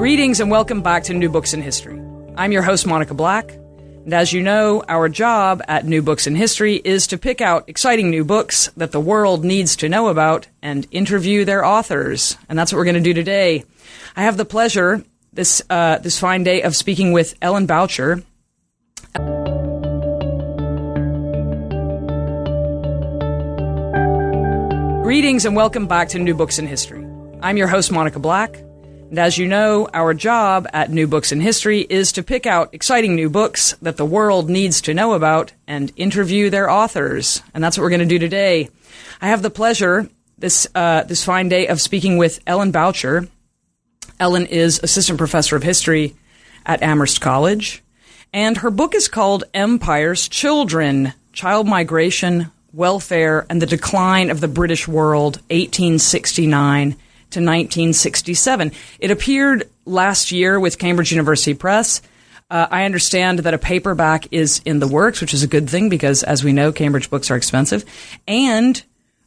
Greetings and welcome back to New Books in History. I'm your host, Monica Black. And as you know, our job at New Books in History is to pick out exciting new books that the world needs to know about and interview their authors. And that's what we're going to do today. I have the pleasure this, uh, this fine day of speaking with Ellen Boucher. Greetings and welcome back to New Books in History. I'm your host, Monica Black. And as you know, our job at New Books in History is to pick out exciting new books that the world needs to know about and interview their authors. And that's what we're going to do today. I have the pleasure this uh, this fine day of speaking with Ellen Boucher. Ellen is assistant professor of history at Amherst College, and her book is called Empire's Children: Child Migration, Welfare, and the Decline of the British World, 1869 to 1967. It appeared last year with Cambridge University Press. Uh, I understand that a paperback is in the works, which is a good thing because, as we know, Cambridge books are expensive. And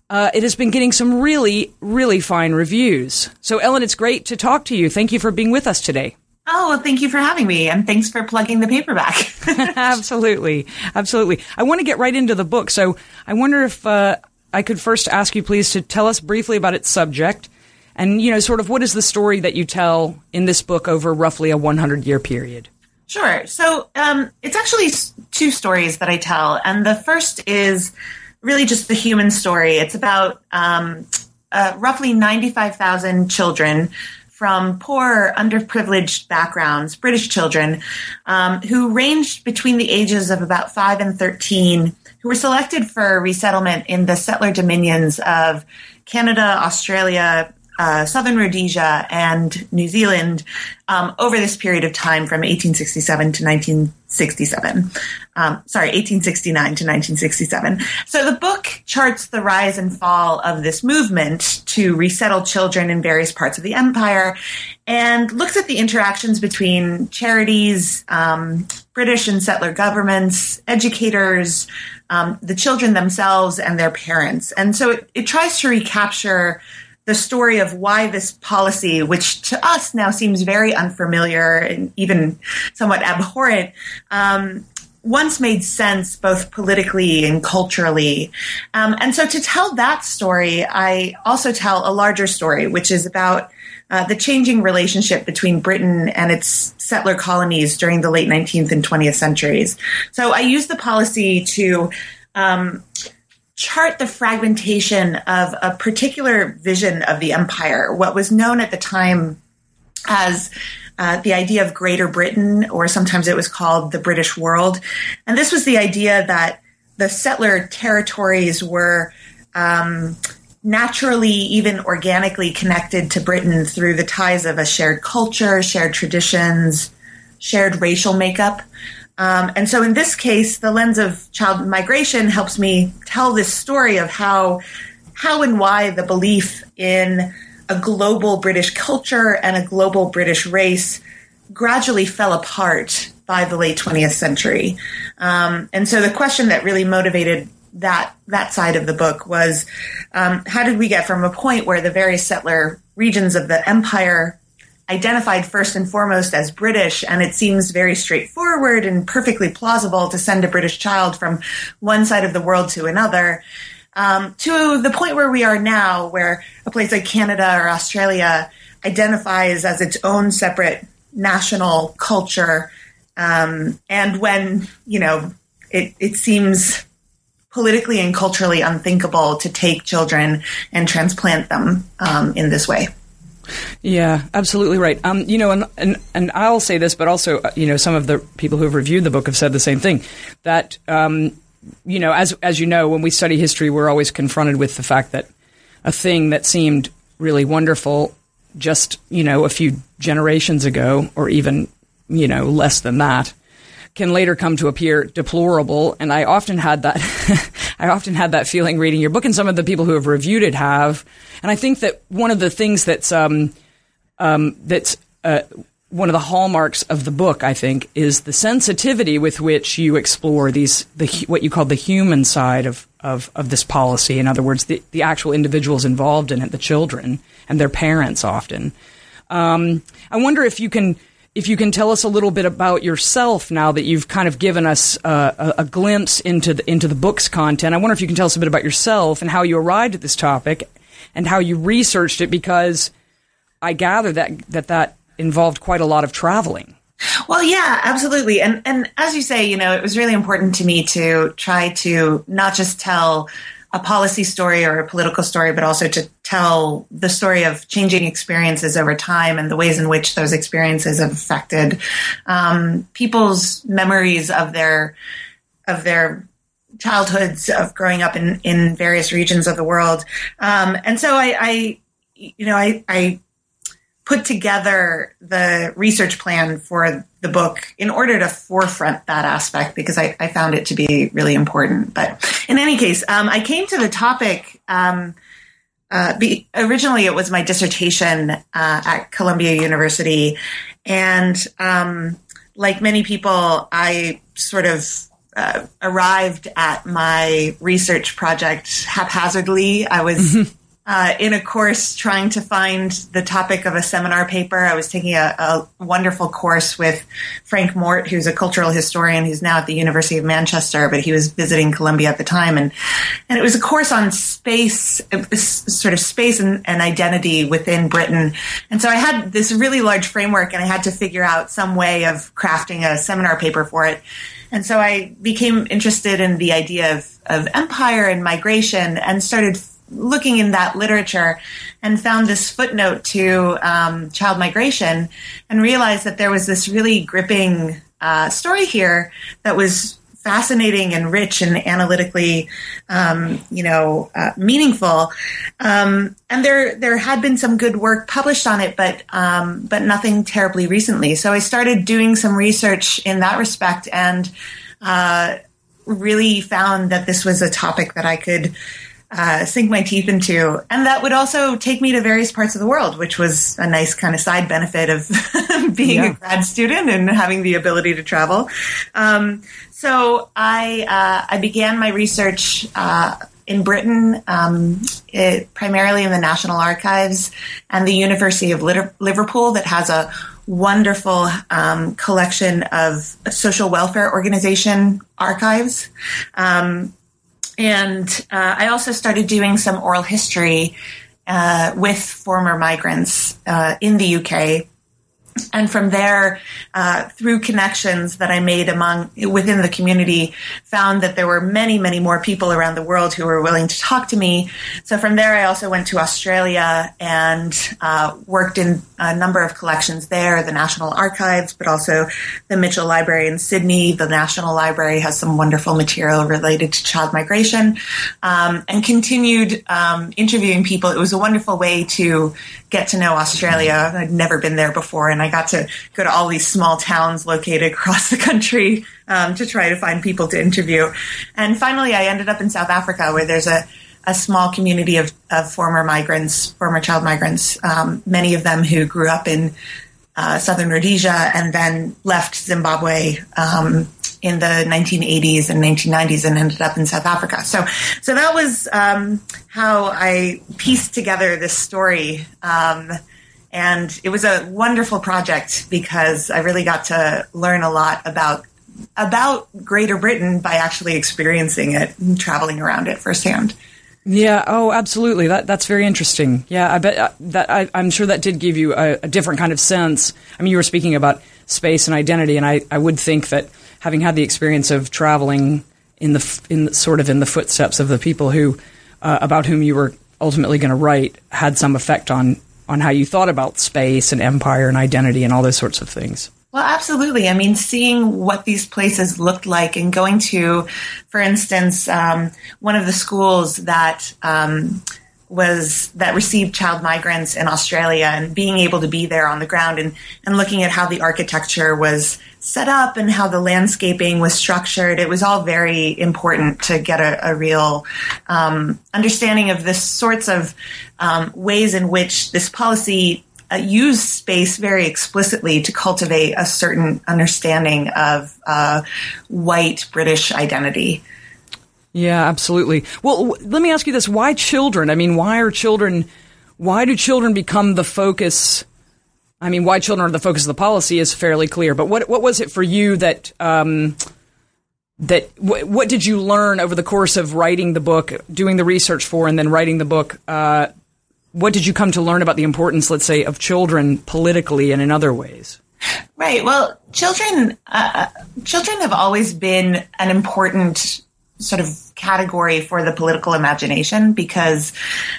uh, it has been getting some really, really fine reviews. So, Ellen, it's great to talk to you. Thank you for being with us today. Oh, well, thank you for having me, and thanks for plugging the paperback. absolutely, absolutely. I want to get right into the book, so I wonder if uh, I could first ask you, please, to tell us briefly about its subject, and, you know, sort of what is the story that you tell in this book over roughly a 100 year period? Sure. So um, it's actually two stories that I tell. And the first is really just the human story. It's about um, uh, roughly 95,000 children from poor, underprivileged backgrounds, British children, um, who ranged between the ages of about 5 and 13, who were selected for resettlement in the settler dominions of Canada, Australia, uh, Southern Rhodesia and New Zealand um, over this period of time from 1867 to 1967. Um, sorry, 1869 to 1967. So the book charts the rise and fall of this movement to resettle children in various parts of the empire and looks at the interactions between charities, um, British and settler governments, educators, um, the children themselves, and their parents. And so it, it tries to recapture the story of why this policy, which to us now seems very unfamiliar and even somewhat abhorrent, um, once made sense both politically and culturally. Um, and so to tell that story, I also tell a larger story, which is about uh, the changing relationship between Britain and its settler colonies during the late 19th and 20th centuries. So I use the policy to um, chart the fragmentation of a particular vision of the empire, what was known at the time as uh, the idea of Greater Britain, or sometimes it was called the British world. And this was the idea that the settler territories were um, naturally, even organically connected to Britain through the ties of a shared culture, shared traditions, shared racial makeup. Um, and so in this case, the lens of child migration helps me tell this story of how, how and why the belief in a global British culture and a global British race gradually fell apart by the late 20th century. Um, and so the question that really motivated that that side of the book was um, how did we get from a point where the various settler regions of the empire identified first and foremost as British, and it seems very straightforward and perfectly plausible to send a British child from one side of the world to another. Um, to the point where we are now, where a place like Canada or Australia identifies as its own separate national culture, um, and when you know it, it seems politically and culturally unthinkable to take children and transplant them um, in this way. Yeah, absolutely right. Um, you know, and, and and I'll say this, but also, uh, you know, some of the people who have reviewed the book have said the same thing. That um, you know, as as you know, when we study history, we're always confronted with the fact that a thing that seemed really wonderful just, you know, a few generations ago, or even, you know, less than that, can later come to appear deplorable. And I often had that, I often had that feeling reading your book, and some of the people who have reviewed it have. And I think that one of the things that's, um, um, that's, uh, one of the hallmarks of the book, I think, is the sensitivity with which you explore these the what you call the human side of of, of this policy. In other words, the, the actual individuals involved in it, the children and their parents, often. Um, I wonder if you can if you can tell us a little bit about yourself now that you've kind of given us uh, a, a, glimpse into the into the book's content. I wonder if you can tell us a bit about yourself and how you arrived at this topic and how you researched it, because I gather that that that involved quite a lot of traveling. Well, yeah, absolutely. And and as you say, you know, it was really important to me to try to not just tell a policy story or a political story, but also to tell the story of changing experiences over time and the ways in which those experiences have affected um, people's memories of their of their childhoods of growing up in in various regions of the world. Um, and so I, I, you know, I, I put together the research plan for the book in order to forefront that aspect because I, I found it to be really important. But in any case, um, I came to the topic. Um, uh, be, originally, it was my dissertation uh, at Columbia University, and um, like many people, I sort of uh, arrived at my research project haphazardly. I was uh, in a course trying to find the topic of a seminar paper. I was taking a, a, wonderful course with Frank Mort, who's a cultural historian who's now at the University of Manchester, but he was visiting Columbia at the time. And, and it was a course on space, sort of space and, and identity within Britain. And so I had this really large framework and I had to figure out some way of crafting a seminar paper for it. And so I became interested in the idea of, of empire and migration and started looking in that literature and found this footnote to um, child migration and realized that there was this really gripping uh, story here that was fascinating and rich and analytically, um, you know, uh, meaningful. Um, and there there had been some good work published on it, but um, but nothing terribly recently. So I started doing some research in that respect and uh, really found that this was a topic that I could uh, sink my teeth into. And that would also take me to various parts of the world, which was a nice kind of side benefit of being yeah. a grad student and having the ability to travel. Um, so I, uh, I began my research uh, in Britain, um, it, primarily in the National Archives and the University of Liverpool, that has a wonderful um, collection of social welfare organization archives. Um, and uh, I also started doing some oral history uh, with former migrants uh, in the UK and from there, uh, through connections that I made among within the community, found that there were many, many more people around the world who were willing to talk to me. So from there, I also went to Australia and uh, worked in a number of collections there, the National Archives, but also the Mitchell Library in Sydney. The National Library has some wonderful material related to child migration, um, and continued um, interviewing people. It was a wonderful way to get to know Australia. I'd never been there before, and I got to go to all these small towns located across the country um, to try to find people to interview. And finally, I ended up in South Africa, where there's a a small community of, of former migrants, former child migrants, um, many of them who grew up in uh, southern Rhodesia and then left Zimbabwe um, in the 1980s and 1990s and ended up in South Africa. So, so that was um, how I pieced together this story. Um, and it was a wonderful project because I really got to learn a lot about about Greater Britain by actually experiencing it and traveling around it firsthand. Yeah. Oh, absolutely. That that's very interesting. Yeah, I bet uh, that I, am sure that did give you a, a, different kind of sense. I mean, you were speaking about space and identity, and I, I would think that having had the experience of traveling in the in sort of in the footsteps of the people who uh, about whom you were ultimately going to write had some effect on on how you thought about space and empire and identity and all those sorts of things. Well, absolutely. I mean, seeing what these places looked like and going to, for instance, um, one of the schools that um, was that received child migrants in Australia and being able to be there on the ground and, and looking at how the architecture was set up and how the landscaping was structured. It was all very important to get a, a real um, understanding of the sorts of um, ways in which this policy uh, used space very explicitly to cultivate a certain understanding of uh, white British identity. Yeah, absolutely. Well, let me ask you this: Why children? I mean, why are children? Why do children become the focus? I mean, why children are the focus of the policy is fairly clear. But what what was it for you that um, that what did you learn over the course of writing the book, doing the research for, and then writing the book? Uh, what did you come to learn about the importance, let's say, of children politically and in other ways? Right. Well, children uh, children have always been an important sort of category for the political imagination because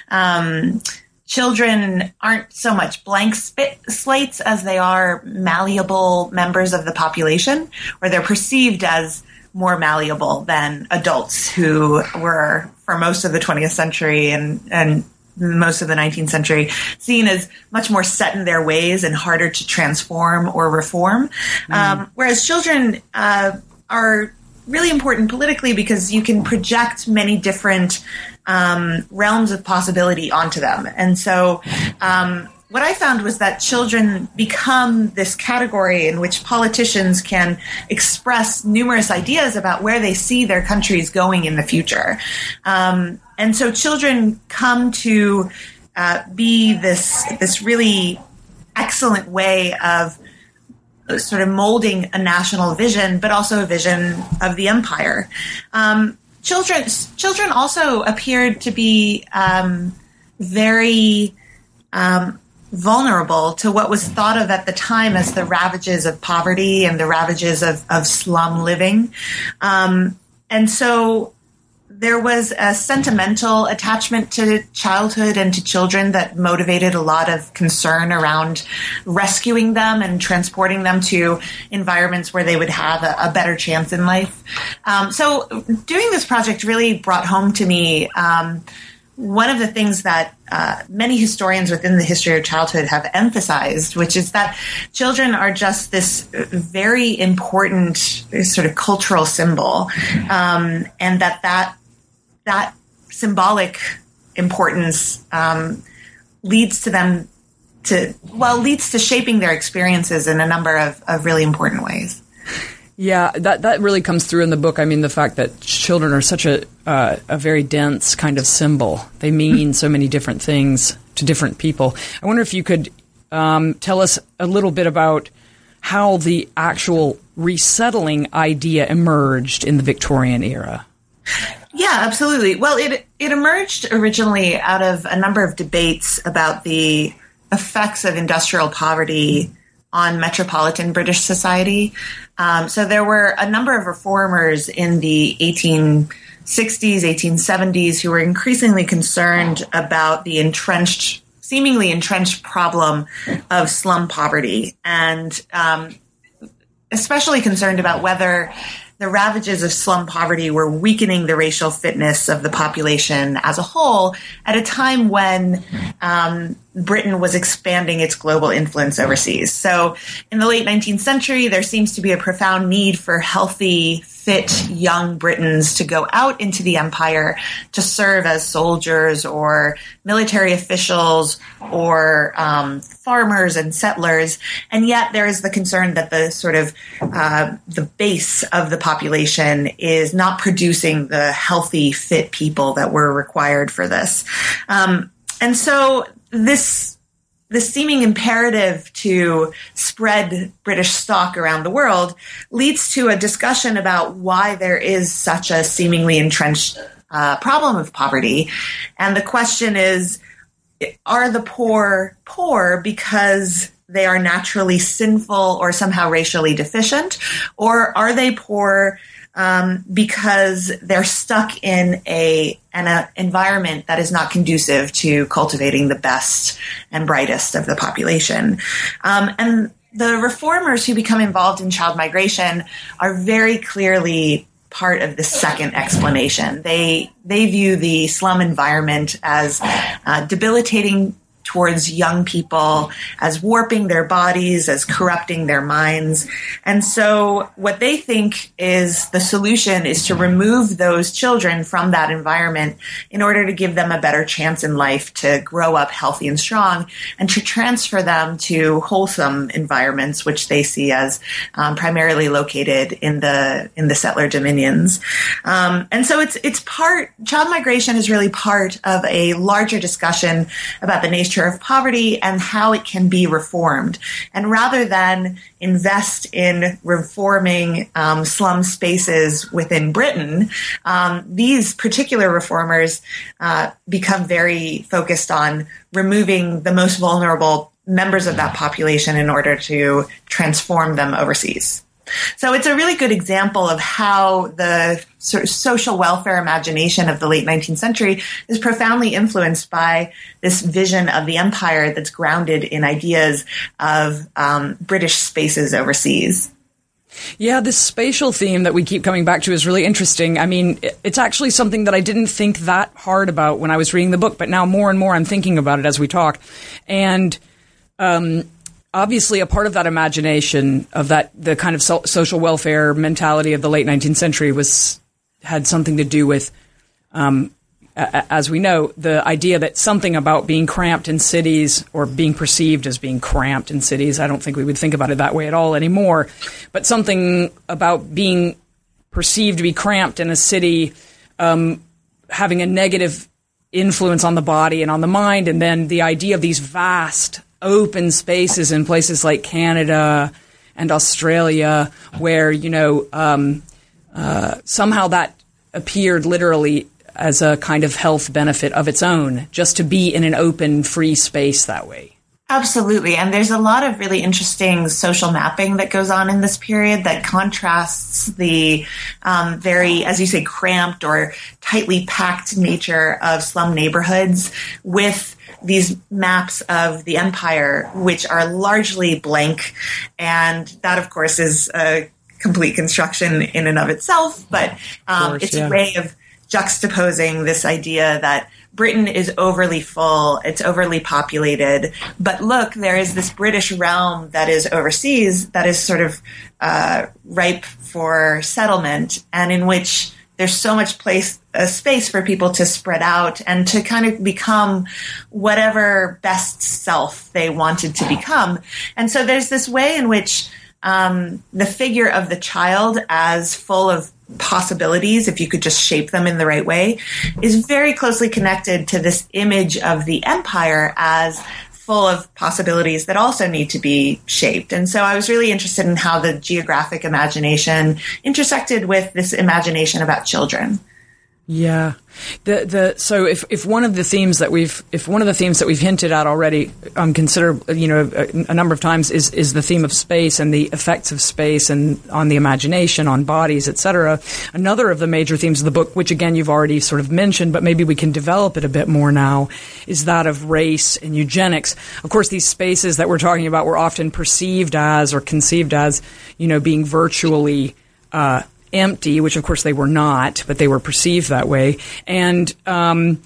um, children aren't so much blank spit slates as they are malleable members of the population, or they're perceived as more malleable than adults who were, for most of the 20th century and, and most of the 19th century, seen as much more set in their ways and harder to transform or reform. Mm. Um, whereas children uh, are really important politically because you can project many different um, realms of possibility onto them. And so, um, what I found was that children become this category in which politicians can express numerous ideas about where they see their countries going in the future. Um, and so, children come to uh, be this this really excellent way of sort of molding a national vision, but also a vision of the empire. Um, children, children also appeared to be um, very um, vulnerable to what was thought of at the time as the ravages of poverty and the ravages of, of slum living. Um, and so there was a sentimental attachment to childhood and to children that motivated a lot of concern around rescuing them and transporting them to environments where they would have a, a better chance in life. Um, so, doing this project really brought home to me. Um, one of the things that uh, many historians within the history of childhood have emphasized, which is that children are just this very important sort of cultural symbol, um, and that that that symbolic importance um, leads to them to well leads to shaping their experiences in a number of, of really important ways. Yeah, that that really comes through in the book. I mean, the fact that children are such a uh, a very dense kind of symbol. They mean so many different things to different people. I wonder if you could um, tell us a little bit about how the actual resettling idea emerged in the Victorian era. Yeah, absolutely. Well, it it emerged originally out of a number of debates about the effects of industrial poverty on metropolitan British society. Um, so there were a number of reformers in the 1860s, 1870s who were increasingly concerned about the entrenched, seemingly entrenched problem of slum poverty, and um, especially concerned about whether the ravages of slum poverty were weakening the racial fitness of the population as a whole at a time when um, Britain was expanding its global influence overseas. So, in the late 19th century, there seems to be a profound need for healthy, fit young Britons to go out into the empire to serve as soldiers or military officials or um, farmers and settlers. And yet there is the concern that the sort of uh, the base of the population is not producing the healthy, fit people that were required for this. Um, and so this the seeming imperative to spread British stock around the world leads to a discussion about why there is such a seemingly entrenched uh, problem of poverty. And the question is are the poor poor because they are naturally sinful or somehow racially deficient? Or are they poor um, because they're stuck in a an environment that is not conducive to cultivating the best and brightest of the population. Um, and the reformers who become involved in child migration are very clearly part of the second explanation. They they view the slum environment as uh, debilitating towards young people as warping their bodies, as corrupting their minds. And so what they think is the solution is to remove those children from that environment in order to give them a better chance in life to grow up healthy and strong and to transfer them to wholesome environments, which they see as um, primarily located in the, in the settler dominions. Um, and so it's, it's part, child migration is really part of a larger discussion about the nature nature of poverty and how it can be reformed. And rather than invest in reforming um, slum spaces within Britain, um, these particular reformers uh, become very focused on removing the most vulnerable members of that population in order to transform them overseas. So it's a really good example of how the sort of social welfare imagination of the late 19th century is profoundly influenced by this vision of the empire that's grounded in ideas of um, British spaces overseas. Yeah, this spatial theme that we keep coming back to is really interesting. I mean, it's actually something that I didn't think that hard about when I was reading the book, but now more and more I'm thinking about it as we talk. And um, obviously a part of that imagination of that the kind of so- social welfare mentality of the late 19th century was had something to do with um, a- as we know the idea that something about being cramped in cities or being perceived as being cramped in cities i don't think we would think about it that way at all anymore but something about being perceived to be cramped in a city um, having a negative influence on the body and on the mind and then the idea of these vast open spaces in places like Canada and Australia where, you know, um, uh, somehow that appeared literally as a kind of health benefit of its own, just to be in an open, free space that way. Absolutely. And there's a lot of really interesting social mapping that goes on in this period that contrasts the um, very, as you say, cramped or tightly packed nature of slum neighborhoods with these maps of the empire, which are largely blank. And that, of course, is a complete construction in and of itself, but um, course, it's yeah. a way of juxtaposing this idea that Britain is overly full, it's overly populated, but look, there is this British realm that is overseas that is sort of uh, ripe for settlement and in which there's so much place a space for people to spread out and to kind of become whatever best self they wanted to become and so there's this way in which um, the figure of the child as full of possibilities if you could just shape them in the right way is very closely connected to this image of the empire as full of possibilities that also need to be shaped. And so I was really interested in how the geographic imagination intersected with this imagination about children. Yeah. The the so if if one of the themes that we've if one of the themes that we've hinted at already um consider you know a, a, number of times is is the theme of space and the effects of space and on the imagination on bodies etc. Another of the major themes of the book which again you've already sort of mentioned but maybe we can develop it a bit more now is that of race and eugenics. Of course these spaces that we're talking about were often perceived as or conceived as you know being virtually uh, empty, which of course they were not, but they were perceived that way. And um,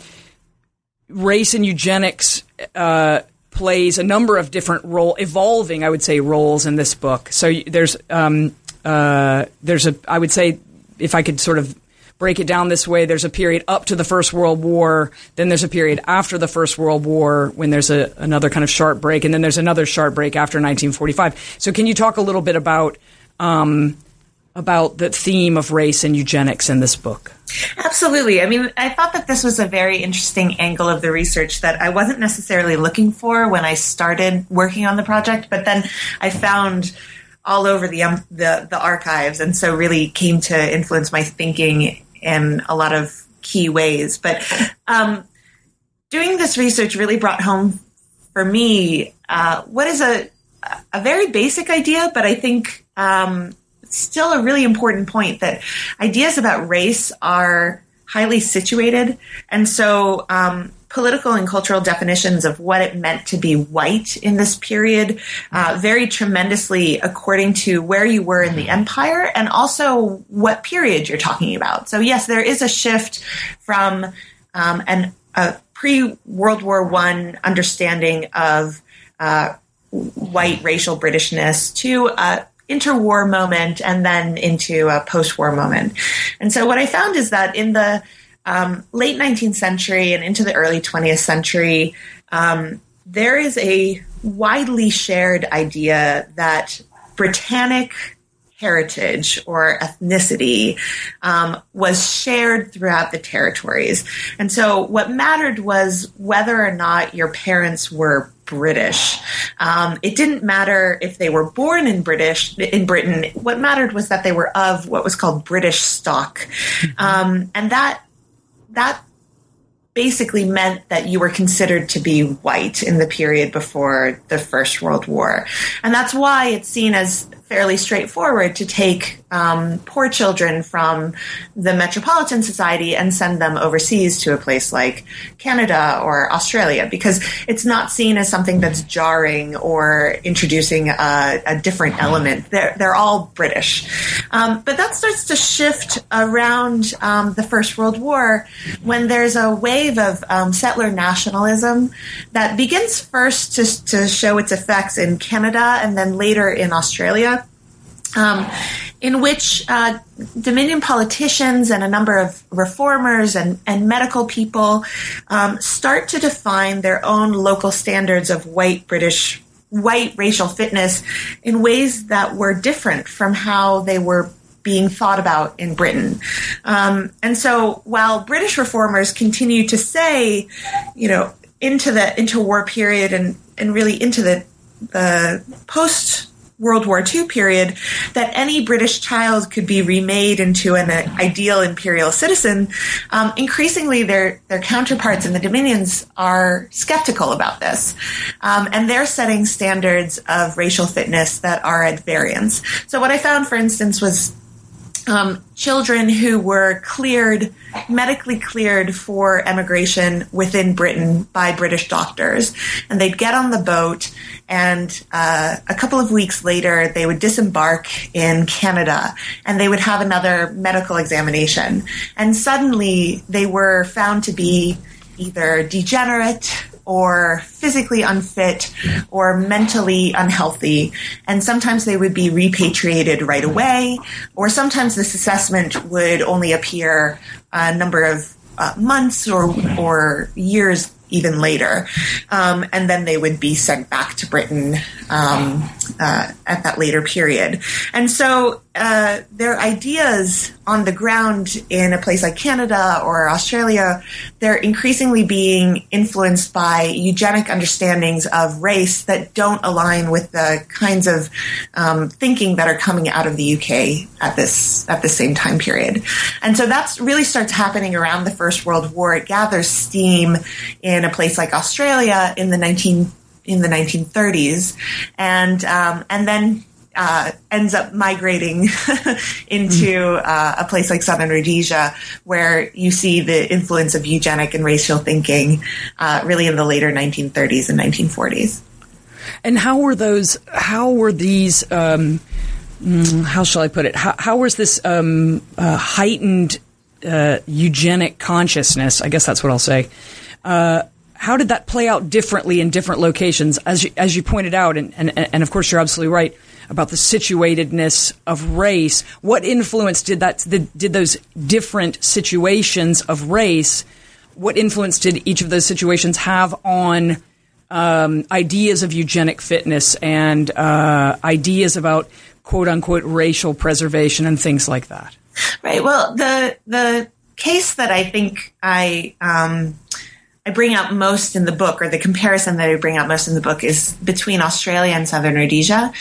race and eugenics uh, plays a number of different role, evolving, I would say, roles in this book. So there's um, uh, there's a, I would say, if I could sort of break it down this way, there's a period up to the First World War, then there's a period after the First World War when there's a, another kind of sharp break, and then there's another sharp break after 1945. So can you talk a little bit about um, about the theme of race and eugenics in this book. Absolutely. I mean, I thought that this was a very interesting angle of the research that I wasn't necessarily looking for when I started working on the project, but then I found all over the um, the, the archives, and so really came to influence my thinking in a lot of key ways. But um, doing this research really brought home for me uh, what is a a very basic idea, but I think um, still a really important point that ideas about race are highly situated. And so, um, political and cultural definitions of what it meant to be white in this period uh, vary tremendously according to where you were in the empire and also what period you're talking about. So yes, there is a shift from um, an a pre World War One understanding of uh, white racial Britishness to a interwar moment and then into a post-war moment. And so what I found is that in the um, late 19th century and into the early 20th century, um, there is a widely shared idea that Britannic heritage or ethnicity um, was shared throughout the territories. And so what mattered was whether or not your parents were British. Um, it didn't matter if they were born in British in Britain. What mattered was that they were of what was called British stock, um, and that that basically meant that you were considered to be white in the period before the First World War, and that's why it's seen as fairly straightforward to take um, poor children from the metropolitan society and send them overseas to a place like Canada or Australia because it's not seen as something that's jarring or introducing a, a different element. They're, they're all British. Um, but that starts to shift around um, the First World War when there's a wave of um, settler nationalism that begins first to, to show its effects in Canada and then later in Australia um, in which uh, Dominion politicians and a number of reformers and, and medical people um, start to define their own local standards of white British, white racial fitness in ways that were different from how they were being thought about in Britain. Um, and so while British reformers continue to say, you know, into the interwar period and, and really into the, the post World War II period that any British child could be remade into an ideal imperial citizen, um, increasingly their their counterparts in the dominions are skeptical about this, um, and they're setting standards of racial fitness that are at variance. So what I found, for instance, was um, children who were cleared, medically cleared for emigration within Britain by British doctors. And they'd get on the boat and uh, a couple of weeks later, they would disembark in Canada and they would have another medical examination. And suddenly they were found to be either degenerate or physically unfit or mentally unhealthy. And sometimes they would be repatriated right away, or sometimes this assessment would only appear a number of uh, months or, or years even later. Um, and then they would be sent back to Britain um, uh, at that later period. And so uh, their ideas on the ground in a place like Canada or Australia, they're increasingly being influenced by eugenic understandings of race that don't align with the kinds of um, thinking that are coming out of the UK at this at the same time period. And so that's really starts happening around the First World War. It gathers steam in a place like Australia in the 19 in the 1930s, and um, and then uh, ends up migrating into uh, a place like southern Rhodesia, where you see the influence of eugenic and racial thinking uh, really in the later 1930s and 1940s. And how were those? How were these? Um, mm, how shall I put it? How, how was this um, uh, heightened uh, eugenic consciousness? I guess that's what I'll say. How did that play out differently in different locations? As you, as you pointed out, and, and, and of course you're absolutely right about the situatedness of race. What influence did that did, did those different situations of race? What influence did each of those situations have on um, ideas of eugenic fitness and uh, ideas about quote unquote racial preservation and things like that? Right. Well, the the case that I think I um, I bring out most in the book, or the comparison that I bring out most in the book, is between Australia and Southern Rhodesia.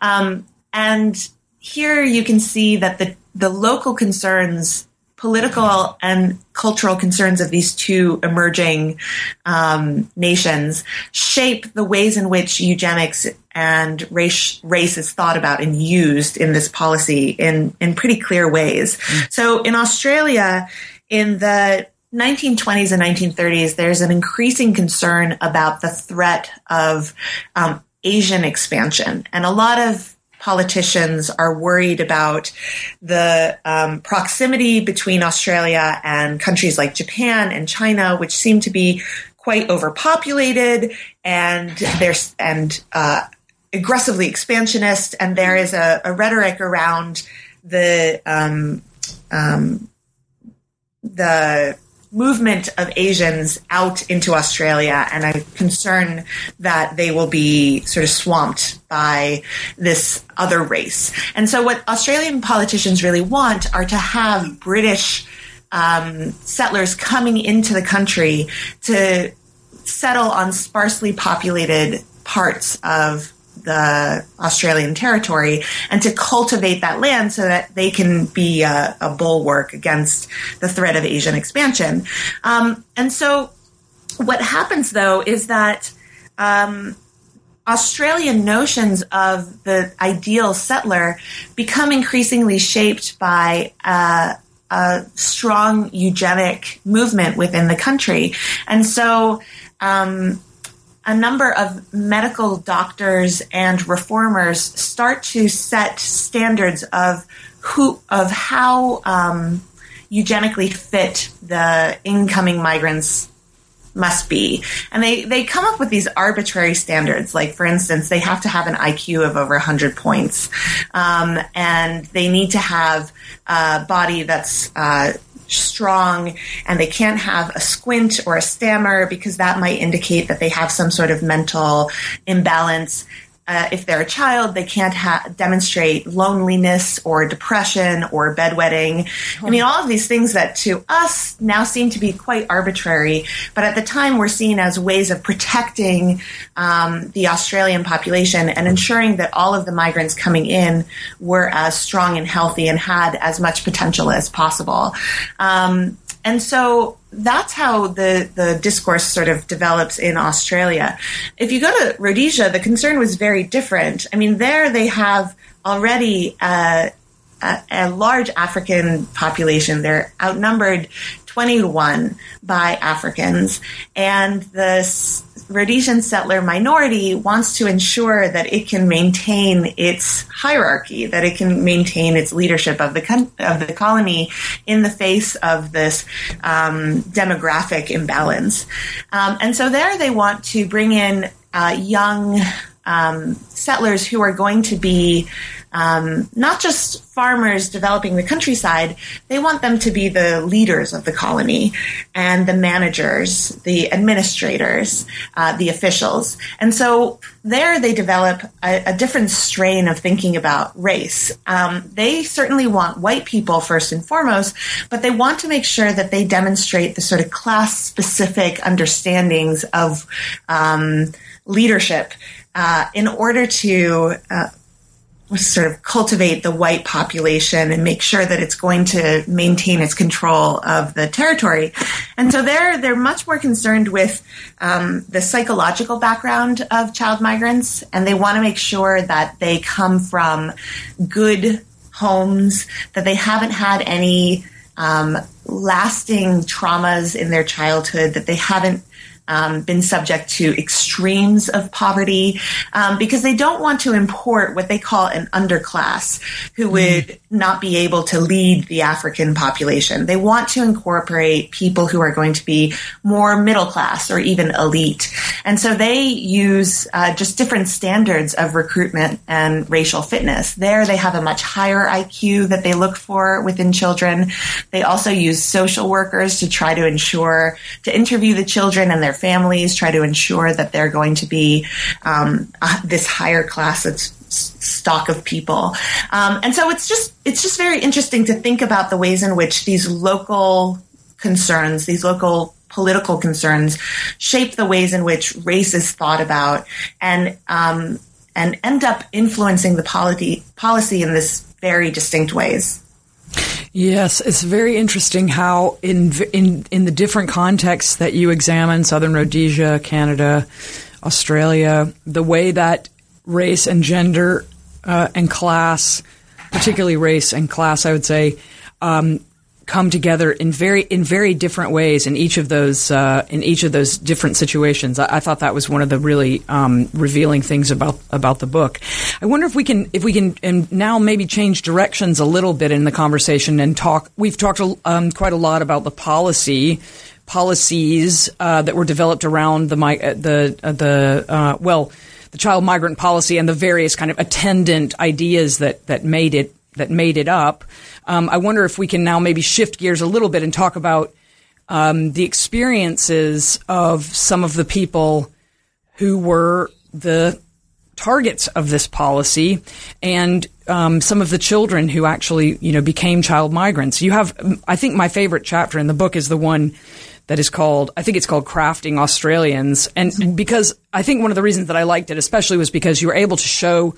Um, and here you can see that the, the local concerns, political and cultural concerns of these two emerging um, nations shape the ways in which eugenics and race, race is thought about and used in this policy in, in pretty clear ways. Mm. So in Australia, in the 1920s and 1930s, there's an increasing concern about the threat of um, Asian expansion. And a lot of politicians are worried about the um, proximity between Australia and countries like Japan and China, which seem to be quite overpopulated and there's and uh, aggressively expansionist. And there is a, a rhetoric around the um, um, the movement of Asians out into Australia, and I'm concerned that they will be sort of swamped by this other race. And so, what Australian politicians really want are to have British um, settlers coming into the country to settle on sparsely populated parts of the Australian territory and to cultivate that land so that they can be a, a bulwark against the threat of Asian expansion. Um, and so what happens though is that um, Australian notions of the ideal settler become increasingly shaped by uh, a strong eugenic movement within the country. And so um, a number of medical doctors and reformers start to set standards of who of how um, eugenically fit the incoming migrants must be. And they, they come up with these arbitrary standards. Like, for instance, they have to have an IQ of over 100 points. Um, and they need to have a body that's uh, strong and they can't have a squint or a stammer because that might indicate that they have some sort of mental imbalance. Uh, if they're a child, they can't ha- demonstrate loneliness or depression or bedwetting. I mean, all of these things that to us now seem to be quite arbitrary, but at the time were seen as ways of protecting um, the Australian population and ensuring that all of the migrants coming in were as strong and healthy and had as much potential as possible. Um, and so that's how the, the discourse sort of develops in Australia. If you go to Rhodesia, the concern was very different. I mean, there they have already uh, a, a, large African population. They're outnumbered 20 to 1 by Africans. And the Rhodesian settler minority wants to ensure that it can maintain its hierarchy, that it can maintain its leadership of the of the colony in the face of this um, demographic imbalance. Um, and so there, they want to bring in uh, young um, settlers who are going to be um, not just farmers developing the countryside, they want them to be the leaders of the colony and the managers, the administrators, uh, the officials. And so there they develop a, a different strain of thinking about race. Um, they certainly want white people first and foremost, but they want to make sure that they demonstrate the sort of class specific understandings of um, leadership uh, in order to uh, sort of cultivate the white population and make sure that it's going to maintain its control of the territory. And so they're they're much more concerned with um, the psychological background of child migrants, and they want to make sure that they come from good homes, that they haven't had any um, lasting traumas in their childhood, that they haven't um, been subject to extremes of poverty um, because they don't want to import what they call an underclass who mm. would not be able to lead the African population. They want to incorporate people who are going to be more middle class or even elite. And so they use uh, just different standards of recruitment and racial fitness. There they have a much higher IQ that they look for within children. They also use social workers to try to ensure, to interview the children and their families, try to ensure that they're going to be um, this higher class that's stock of people. Um, and so it's just it's just very interesting to think about the ways in which these local concerns, these local political concerns, shape the ways in which race is thought about, and um, and end up influencing the policy policy in this very distinct ways. Yes, it's very interesting how in in in the different contexts that you examine, Southern Rhodesia, Canada, Australia, the way that race and gender uh, and class, particularly race and class, I would say, um, come together in very in very different ways in each of those uh, in each of those different situations. I, I, thought that was one of the really um, revealing things about about the book. I wonder if we can if we can and now maybe change directions a little bit in the conversation and talk. We've talked um, quite a lot about the policy policies uh, that were developed around the uh, the uh, the uh, well the child migrant policy and the various kind of attendant ideas that that made it that made it up. Um, I wonder if we can now maybe shift gears a little bit and talk about um, the experiences of some of the people who were the targets of this policy and um, some of the children who actually you know became child migrants. You have, I think, my favorite chapter in the book is the one that is called I think it's called Crafting Australians and because I think one of the reasons that I liked it especially was because you were able to show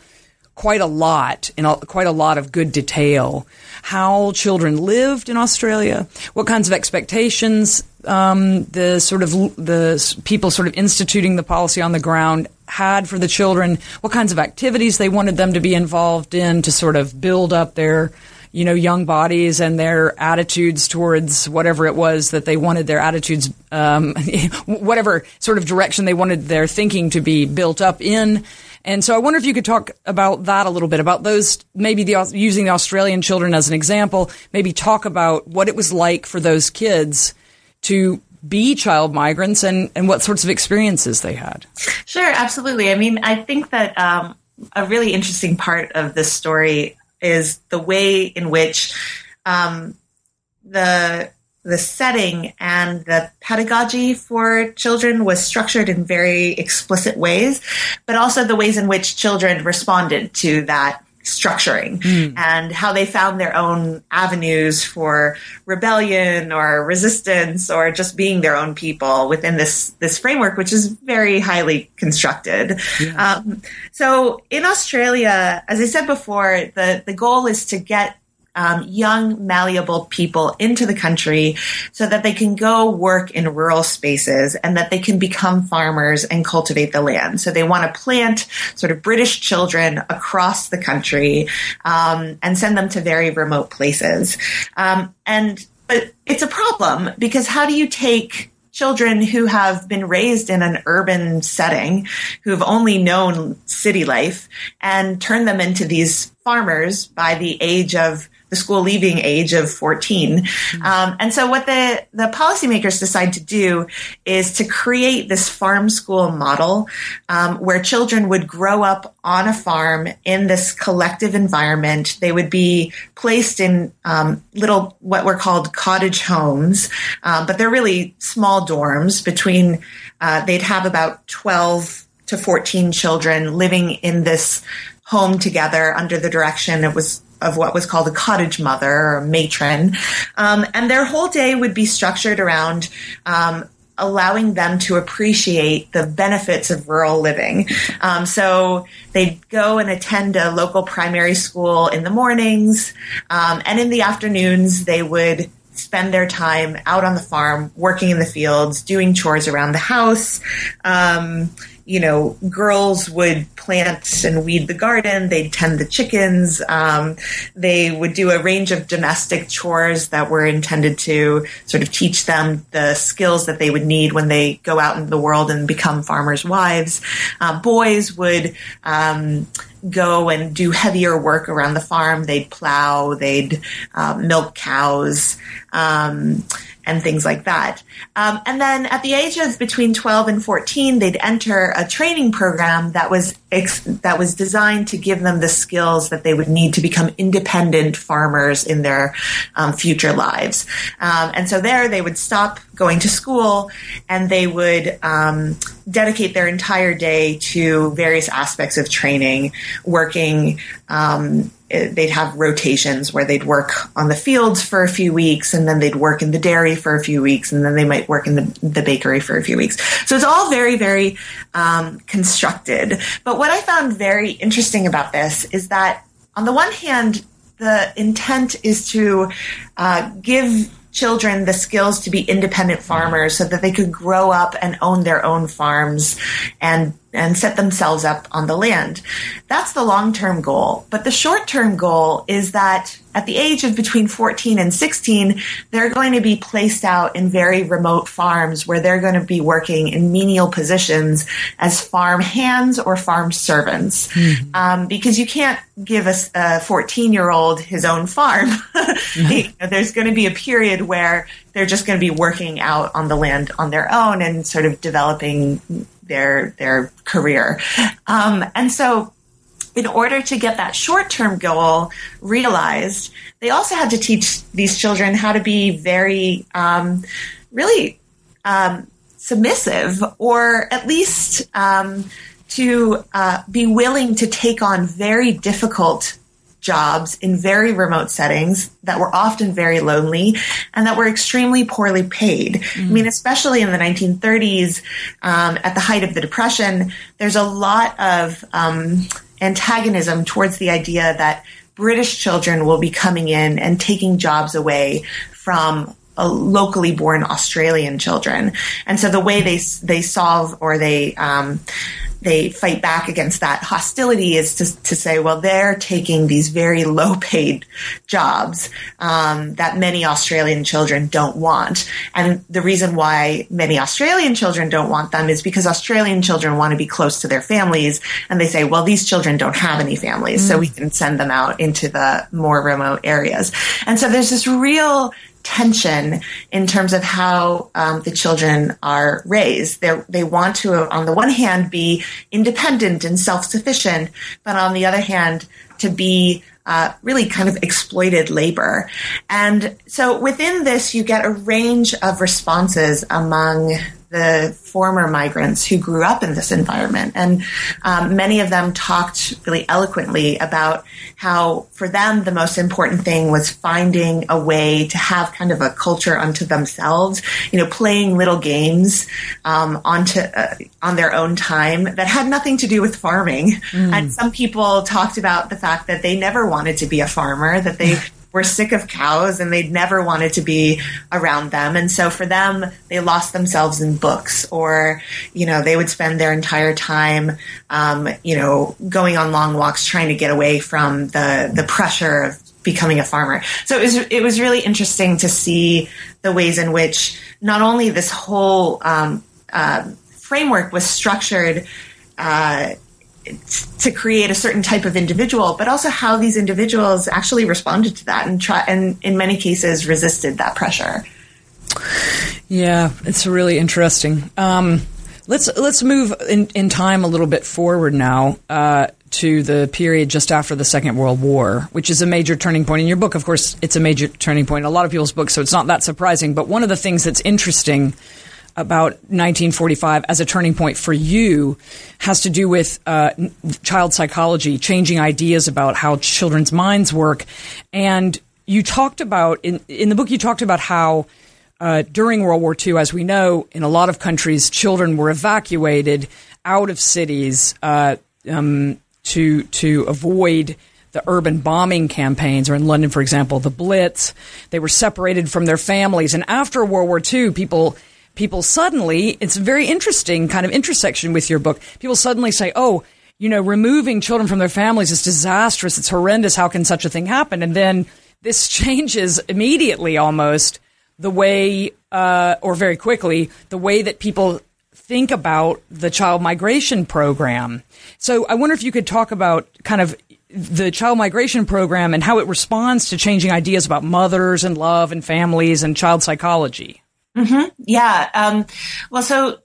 quite a lot in quite a lot of good detail how children lived in Australia, what kinds of expectations um, the sort of the people sort of instituting the policy on the ground had for the children, what kinds of activities they wanted them to be involved in to sort of build up their you know, young bodies and their attitudes towards whatever it was that they wanted their attitudes, um, whatever sort of direction they wanted their thinking to be built up in. And so I wonder if you could talk about that a little bit, about those, maybe the, using the Australian children as an example, maybe talk about what it was like for those kids to be child migrants and, and what sorts of experiences they had. Sure, absolutely. I mean, I think that um, a really interesting part of this story is the way in which um, the the setting and the pedagogy for children was structured in very explicit ways, but also the ways in which children responded to that structuring mm. and how they found their own avenues for rebellion or resistance or just being their own people within this this framework, which is very highly constructed. Yeah. Um, so in Australia, as I said before, the the goal is to get um, young, malleable people into the country so that they can go work in rural spaces and that they can become farmers and cultivate the land. So they want to plant sort of British children across the country um, and send them to very remote places. Um, and but it's a problem because how do you take children who have been raised in an urban setting, who have only known city life, and turn them into these farmers by the age of the school leaving age of 14. Mm-hmm. Um, and so what the, the policymakers decide to do is to create this farm school model um, where children would grow up on a farm in this collective environment. They would be placed in um, little, what were called cottage homes, um, but they're really small dorms between, uh, they'd have about 12 to 14 children living in this home together under the direction. It was of what was called a cottage mother or matron. Um, and their whole day would be structured around um, allowing them to appreciate the benefits of rural living. Um, so they'd go and attend a local primary school in the mornings, um, and in the afternoons, they would spend their time out on the farm, working in the fields, doing chores around the house. Um, you know, girls would plant and weed the garden. They'd tend the chickens. Um, they would do a range of domestic chores that were intended to sort of teach them the skills that they would need when they go out into the world and become farmers' wives. Uh, boys would um, go and do heavier work around the farm. They'd plow. They'd uh, milk cows. Um, and things like that. Um, and then at the age of between 12 and 14, they'd enter a training program that was ex- that was designed to give them the skills that they would need to become independent farmers in their um, future lives. Um, and so there, they would stop going to school and they would um, dedicate their entire day to various aspects of training, working um, they'd have rotations where they'd work on the fields for a few weeks and then they'd work in the dairy for a few weeks and then they might work in the, the bakery for a few weeks. So it's all very, very um, constructed. But what I found very interesting about this is that on the one hand, the intent is to uh, give children the skills to be independent farmers so that they could grow up and own their own farms and and set themselves up on the land. That's the long term goal. But the short term goal is that at the age of between 14 and 16, they're going to be placed out in very remote farms where they're going to be working in menial positions as farm hands or farm servants. Mm-hmm. Um, because you can't give a 14 year old his own farm. mm-hmm. There's going to be a period where they're just going to be working out on the land on their own and sort of developing their their career. Um, and so in order to get that short term goal realized, they also had to teach these children how to be very, um, really um, submissive, or at least um, to uh, be willing to take on very difficult jobs in very remote settings that were often very lonely and that were extremely poorly paid. Mm-hmm. I mean, especially in the 1930s, um, at the height of the Depression, there's a lot of um, antagonism towards the idea that British children will be coming in and taking jobs away from locally born Australian children. And so the way they they solve or they um, they fight back against that hostility is to, to say, well, they're taking these very low paid jobs um, that many Australian children don't want. And the reason why many Australian children don't want them is because Australian children want to be close to their families. And they say, well, these children don't have any families, mm. so we can send them out into the more remote areas. And so there's this real tension in terms of how um, the children are raised. They're, they want to, on the one hand, be independent and self sufficient, but on the other hand, to be uh, really kind of exploited labor. And so within this, you get a range of responses among the former migrants who grew up in this environment. And um, many of them talked really eloquently about how, for them, the most important thing was finding a way to have kind of a culture unto themselves, you know, playing little games um, onto, uh, on their own time that had nothing to do with farming. Mm. And some people talked about the fact that they never wanted to be a farmer, that they were sick of cows and they'd never wanted to be around them. And so for them, they lost themselves in books or, you know, they would spend their entire time, um, you know, going on long walks trying to get away from the, the pressure of becoming a farmer. So it was, it was really interesting to see the ways in which not only this whole, um, uh, framework was structured, uh, to create a certain type of individual, but also how these individuals actually responded to that and try and in many cases resisted that pressure. Yeah, it's really interesting. Um, let's let's move in, in time a little bit forward now uh, to the period just after the Second World War, which is a major turning point. In your book, of course, it's a major turning point in a lot of people's books, so it's not that surprising. But one of the things that's interesting about 1945 as a turning point for you has to do with uh, child psychology, changing ideas about how children's minds work. And you talked about, in, in the book, you talked about how uh, during World War II, as we know, in a lot of countries, children were evacuated out of cities uh, um, to, to avoid the urban bombing campaigns, or in London, for example, the Blitz. They were separated from their families. And after World War II, people people suddenly, it's a very interesting kind of intersection with your book. People suddenly say, oh, you know, removing children from their families is disastrous. It's horrendous. How can such a thing happen? And then this changes immediately almost the way, uh, or very quickly, the way that people think about the child migration program. So I wonder if you could talk about kind of the child migration program and how it responds to changing ideas about mothers and love and families and child psychology. Mm-hmm. Yeah. Um, well, so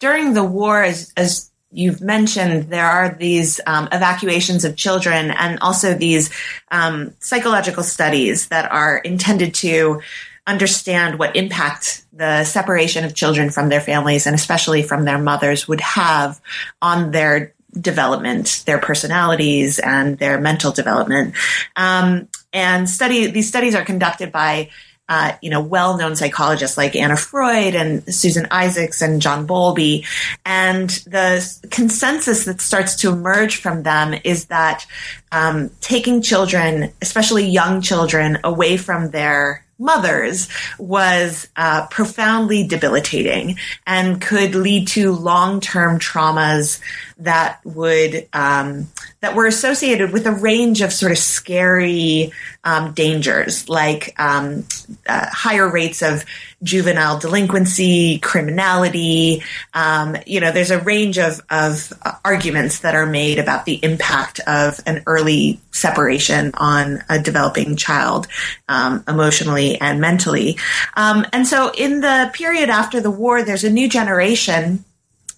during the war, as, as you've mentioned, there are these um, evacuations of children and also these um, psychological studies that are intended to understand what impact the separation of children from their families and especially from their mothers would have on their development, their personalities, and their mental development. Um, and study these studies are conducted by uh, you know, well-known psychologists like Anna Freud and Susan Isaacs and John Bowlby. And the consensus that starts to emerge from them is that um, taking children, especially young children, away from their mothers was uh, profoundly debilitating and could lead to long-term traumas that would um, that were associated with a range of sort of scary um, dangers, like um, uh, higher rates of juvenile delinquency, criminality. Um, you know, there's a range of of arguments that are made about the impact of an early separation on a developing child, um, emotionally and mentally. And so, in the period after the war, there's a new generation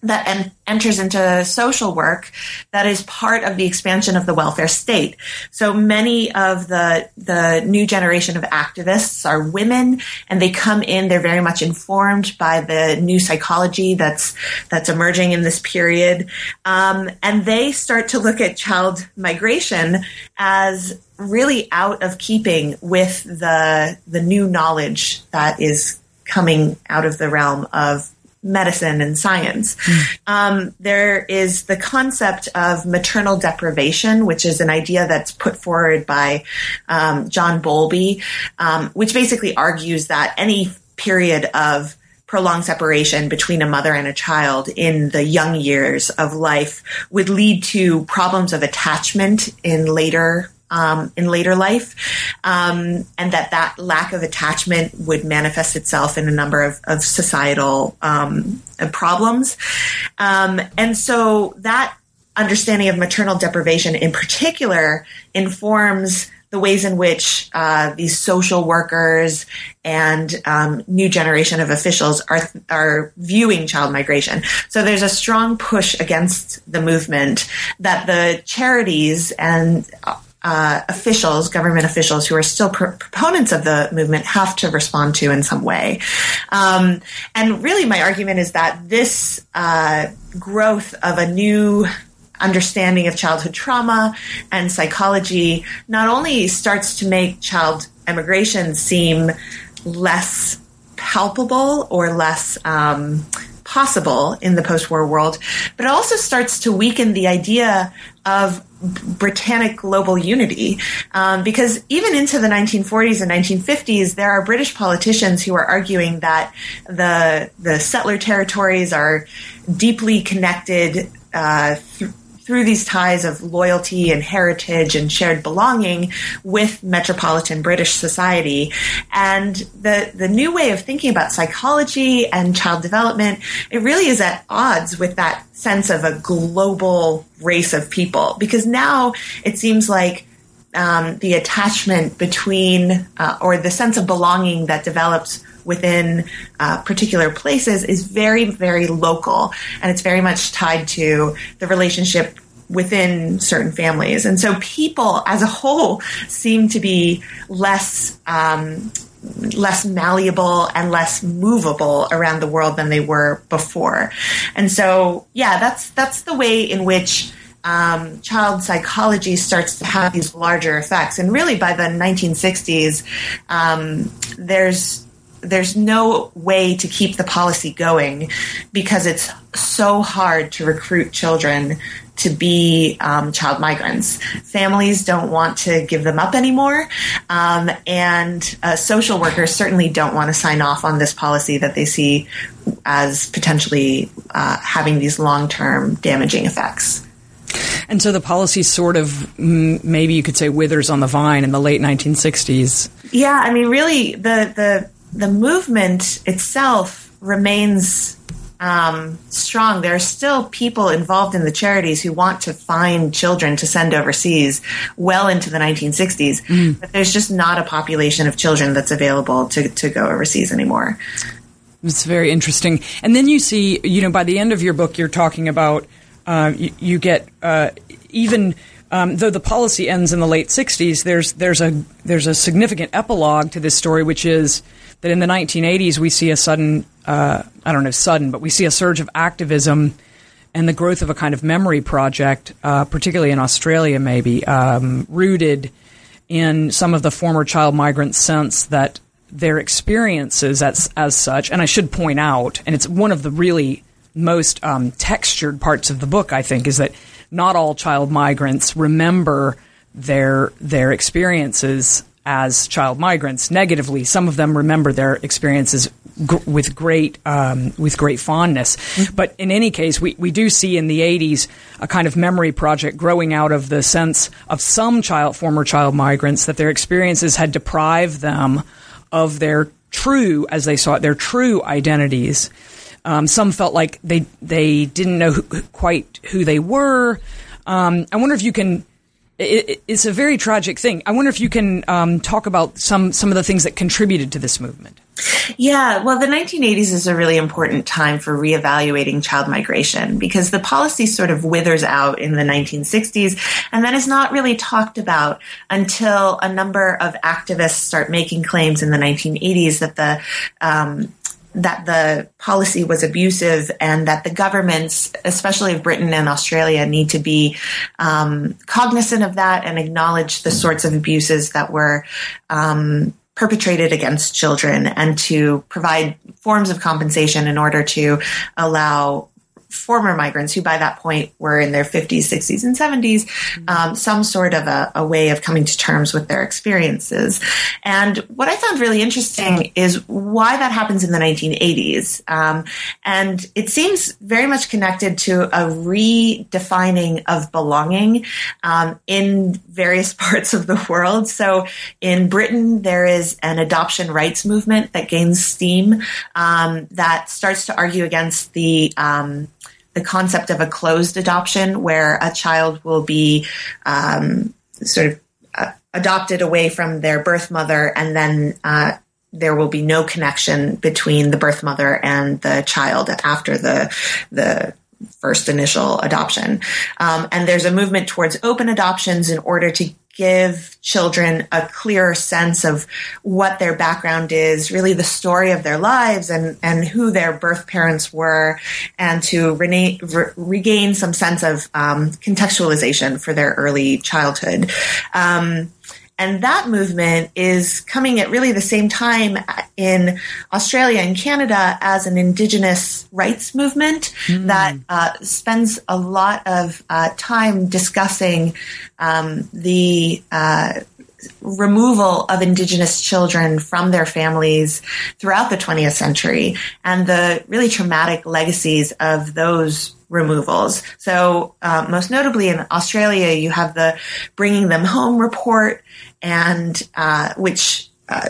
that en- enters into social work that is part of the expansion of the welfare state. So many of the the new generation of activists are women, and they come in. They're very much informed by the new psychology that's that's emerging in this period, um, and they start to look at child migration as really out of keeping with the the new knowledge that is coming out of the realm of medicine and science. Mm. Um, there is the concept of maternal deprivation, which is an idea that's put forward by um, John Bowlby, um, which basically argues that any period of prolonged separation between a mother and a child in the young years of life would lead to problems of attachment in later um, in later life, um, and that that lack of attachment would manifest itself in a number of, of societal um, problems. Um, and so that understanding of maternal deprivation in particular informs the ways in which uh, these social workers and um, new generation of officials are are viewing child migration. So there's a strong push against the movement that the charities and uh, officials, government officials who are still pr- proponents of the movement have to respond to in some way. Um, and really, my argument is that this uh, growth of a new understanding of childhood trauma and psychology not only starts to make child emigration seem less palpable or less um, possible in the post-war world, but it also starts to weaken the idea of Britannic global unity. Um, because even into the 1940s and 1950s, there are British politicians who are arguing that the the settler territories are deeply connected uh, through these ties of loyalty and heritage and shared belonging with metropolitan British society. And the, the new way of thinking about psychology and child development, it really is at odds with that sense of a global race of people. Because now it seems like um, the attachment between, uh, or the sense of belonging that develops within uh, particular places is very, very local, and it's very much tied to the relationship within certain families. And so people as a whole seem to be less. Um, less malleable and less movable around the world than they were before. And so, yeah, that's that's the way in which um, child psychology starts to have these larger effects. And really, by the 1960s, um, there's there's no way to keep the policy going because it's so hard to recruit children to be um, child migrants. Families don't want to give them up anymore, um, and uh, social workers certainly don't want to sign off on this policy that they see as potentially uh, having these long term damaging effects. And so the policy sort of, maybe you could say, withers on the vine in the late 1960s. Yeah, I mean, really, the the the movement itself remains um, strong. There are still people involved in the charities who want to find children to send overseas well into the 1960s, mm. but there's just not a population of children that's available to, to go overseas anymore. It's very interesting. And then you see, you know, by the end of your book, you're talking about uh, you, you, get uh, even. Um, though the policy ends in the late 60s, there's there's a there's a significant epilogue to this story, which is that in the 1980s we see a sudden, uh, I don't know, sudden, but we see a surge of activism and the growth of a kind of memory project, uh, particularly in Australia, maybe um, rooted in some of the former child migrants' sense that their experiences as, as such, and I should point out, and it's one of the really most um, textured parts of the book, I think, is that not all child migrants remember their their experiences as child migrants negatively. Some of them remember their experiences g- with great um, with great fondness. Mm-hmm. But in any case, we, we do see in the 80s a kind of memory project growing out of the sense of some child former child migrants that their experiences had deprived them of their true, as they saw it, their true identities. Um, some felt like they they didn't know who, quite who they were. Um, I wonder if you can it, it's a very tragic thing. I wonder if you can um, talk about some some of the things that contributed to this movement. Yeah, well, the 1980s is a really important time for reevaluating child migration because the policy sort of withers out in the 1960s and then is not really talked about until a number of activists start making claims in the 1980s that the um, that the policy was abusive and that the governments, especially of Britain and Australia, need to be um, cognizant of that and acknowledge the sorts of abuses that were um, perpetrated against children and to provide forms of compensation in order to allow former migrants who by that point were in their 50s, 60s, and 70s, um, some sort of a, a, way of coming to terms with their experiences. And what I found really interesting is why that happens in the 1980s. Um, and it seems very much connected to a redefining of belonging um, in various parts of the world. So in Britain, there is an adoption rights movement that gains steam um, that starts to argue against the um, the concept of a closed adoption, where a child will be um, sort of uh, adopted away from their birth mother, and then uh, there will be no connection between the birth mother and the child after the the first initial adoption. Um, and there's a movement towards open adoptions in order to give children a clearer sense of what their background is, really the story of their lives and, and who their birth parents were, and to re- regain some sense of um, contextualization for their early childhood. Um, and that movement is coming at really the same time in Australia and Canada as an Indigenous rights movement mm. that uh, spends a lot of uh, time discussing um, the uh, removal of Indigenous children from their families throughout the 20th century and the really traumatic legacies of those removals. So, uh, most notably in Australia, you have the Bringing Them Home report, and uh, which uh,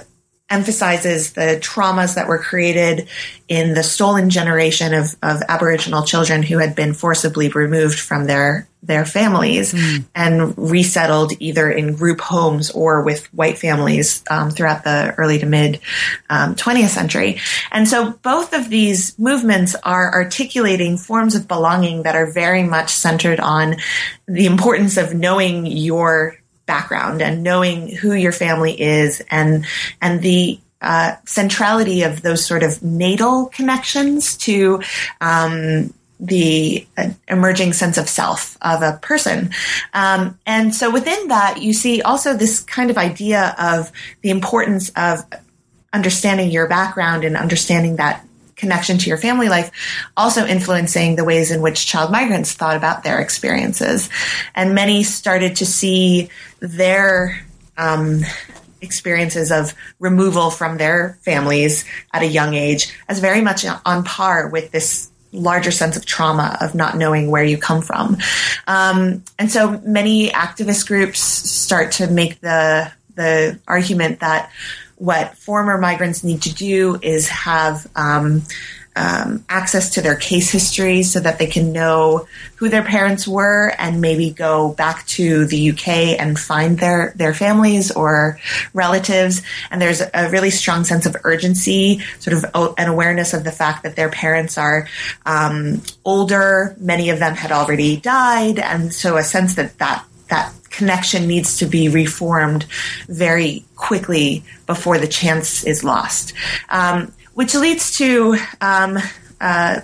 emphasizes the traumas that were created in the stolen generation of, of Aboriginal children who had been forcibly removed from their their families mm. and resettled either in group homes or with white families um, throughout the early to mid um, 20th century. And so both of these movements are articulating forms of belonging that are very much centered on the importance of knowing your background and knowing who your family is and and the uh, centrality of those sort of natal connections to um, the uh, emerging sense of self of a person. Um, and so within that, you see also this kind of idea of the importance of understanding your background and understanding that connection to your family life, also influencing the ways in which child migrants thought about their experiences. And many started to see their um, experiences of removal from their families at a young age as very much on par with this larger sense of trauma of not knowing where you come from. Um, and so many activist groups start to make the the argument that what former migrants need to do is have um, um, access to their case history so that they can know who their parents were and maybe go back to the UK and find their their families or relatives. And there's a really strong sense of urgency, sort of an awareness of the fact that their parents are um, older. Many of them had already died, and so a sense that that that connection needs to be reformed very quickly before the chance is lost, um, which leads to um, uh,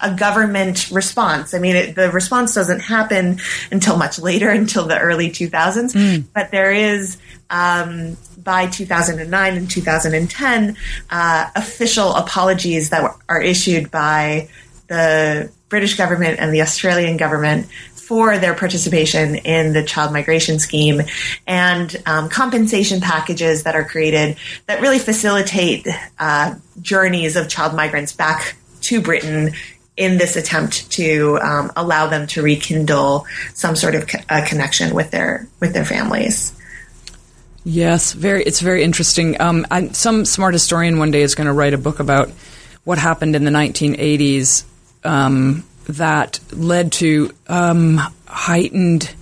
a government response. I mean, it, the response doesn't happen until much later, until the early 2000s, mm. but there is. Um, by 2009 and 2010, uh, official apologies that are issued by the British government and the Australian government for their participation in the child migration scheme and um, compensation packages that are created that really facilitate uh, journeys of child migrants back to Britain in this attempt to um, allow them to rekindle some sort of co- connection with their with their families. Yes, very. It's very interesting. Um, I, some smart historian one day is going to write a book about what happened in the 1980s um, that led to um, heightened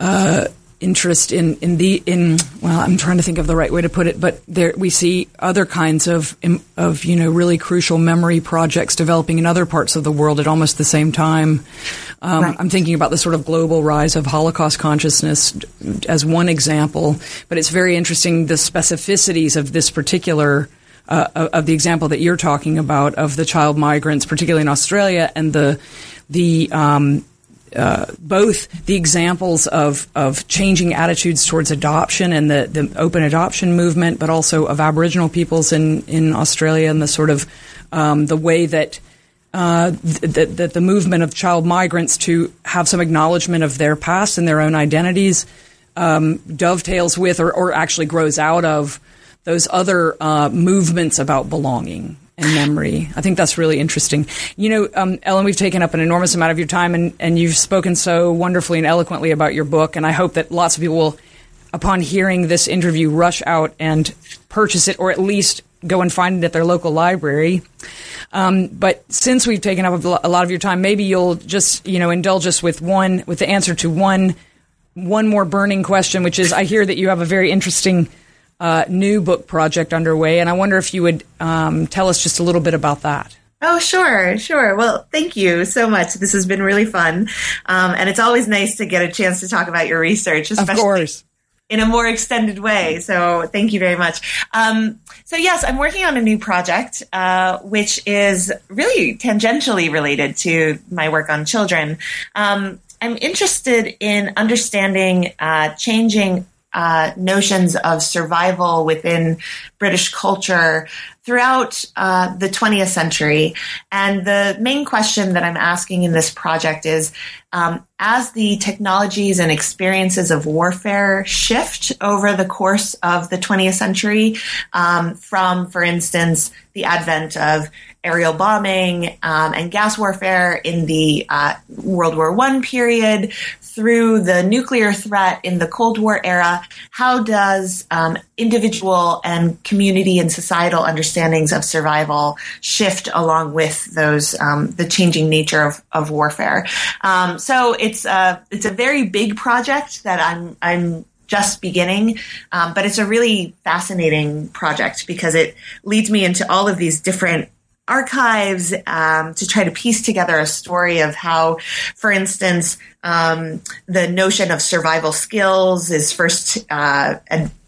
uh, interest in, in the in well I'm trying to think of the right way to put it but there we see other kinds of of you know really crucial memory projects developing in other parts of the world at almost the same time um, right. I'm thinking about the sort of global rise of Holocaust consciousness as one example but it's very interesting the specificities of this particular uh, of the example that you're talking about of the child migrants, particularly in Australia, and the the um, uh, both the examples of, of changing attitudes towards adoption and the, the open adoption movement, but also of Aboriginal peoples in, in Australia and the sort of um, the way that uh, that, that the movement of child migrants to have some acknowledgement of their past and their own identities um, dovetails with or, or actually grows out of those other uh, movements about belonging and memory. I think that's really interesting. You know, um, Ellen, we've taken up an enormous amount of your time, and, and you've spoken so wonderfully and eloquently about your book. And I hope that lots of people will, upon hearing this interview, rush out and purchase it, or at least go and find it at their local library. Um, but since we've taken up a lot of your time, maybe you'll just you know indulge us with one with the answer to one one more burning question, which is I hear that you have a very interesting uh, new book project underway, and I wonder if you would um, tell us just a little bit about that. Oh, sure, sure. Well, thank you so much. This has been really fun. Um, and it's always nice to get a chance to talk about your research, especially. Of course. In a more extended way. So, thank you very much. Um, so, yes, I'm working on a new project, uh, which is really tangentially related to my work on children. Um, I'm interested in understanding uh, changing uh, notions of survival within British culture throughout uh, the 20th century. And the main question that I'm asking in this project is um, as the technologies and experiences of warfare shift over the course of the 20th century, um, from, for instance, the advent of aerial bombing um, and gas warfare in the uh, World War I period through the nuclear threat in the Cold War era, how does um, individual and community and societal understandings of survival shift along with those um, the changing nature of, of warfare? Um, so it's a it's a very big project that I'm I'm just beginning, um, but it's a really fascinating project because it leads me into all of these different archives um, to try to piece together a story of how, for instance, um, the notion of survival skills is first uh,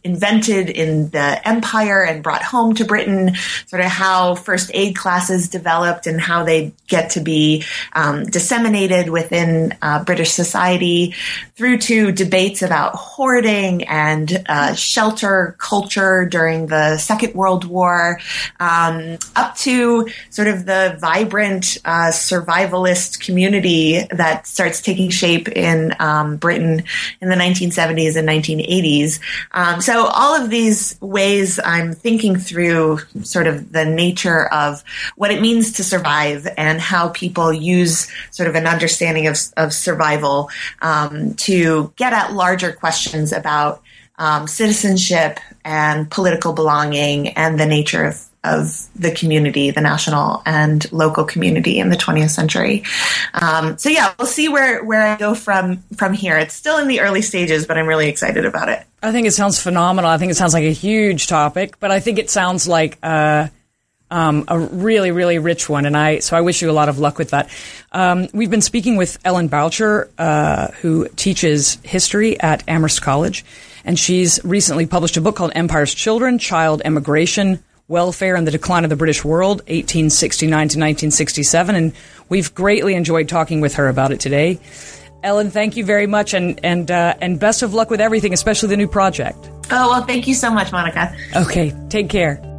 invented in the empire and brought home to Britain, sort of how first aid classes developed and how they get to be um, disseminated within uh, British society, through to debates about hoarding and uh, shelter culture during the Second World War, um, up to sort of the vibrant uh, survivalist community that starts taking shape in um, Britain in the 1970s and 1980s. Um, so so all of these ways I'm thinking through sort of the nature of what it means to survive and how people use sort of an understanding of, of survival um, to get at larger questions about um, citizenship and political belonging and the nature of of the community, the national and local community in the 20th century. Um, so yeah, we'll see where where I go from from here. It's still in the early stages, but I'm really excited about it. I think it sounds phenomenal. I think it sounds like a huge topic, but I think it sounds like. Uh, um, a really, really rich one, and I so I wish you a lot of luck with that. Um, we've been speaking with Ellen Boucher, uh, who teaches history at Amherst College, and she's recently published a book called Empire's Children: Child Emigration, Welfare and the Decline of the British World, 1869 to 1967. And we've greatly enjoyed talking with her about it today. Ellen, thank you very much, and and uh, and best of luck with everything, especially the new project. Oh well, thank you so much, Monica. Okay, take care.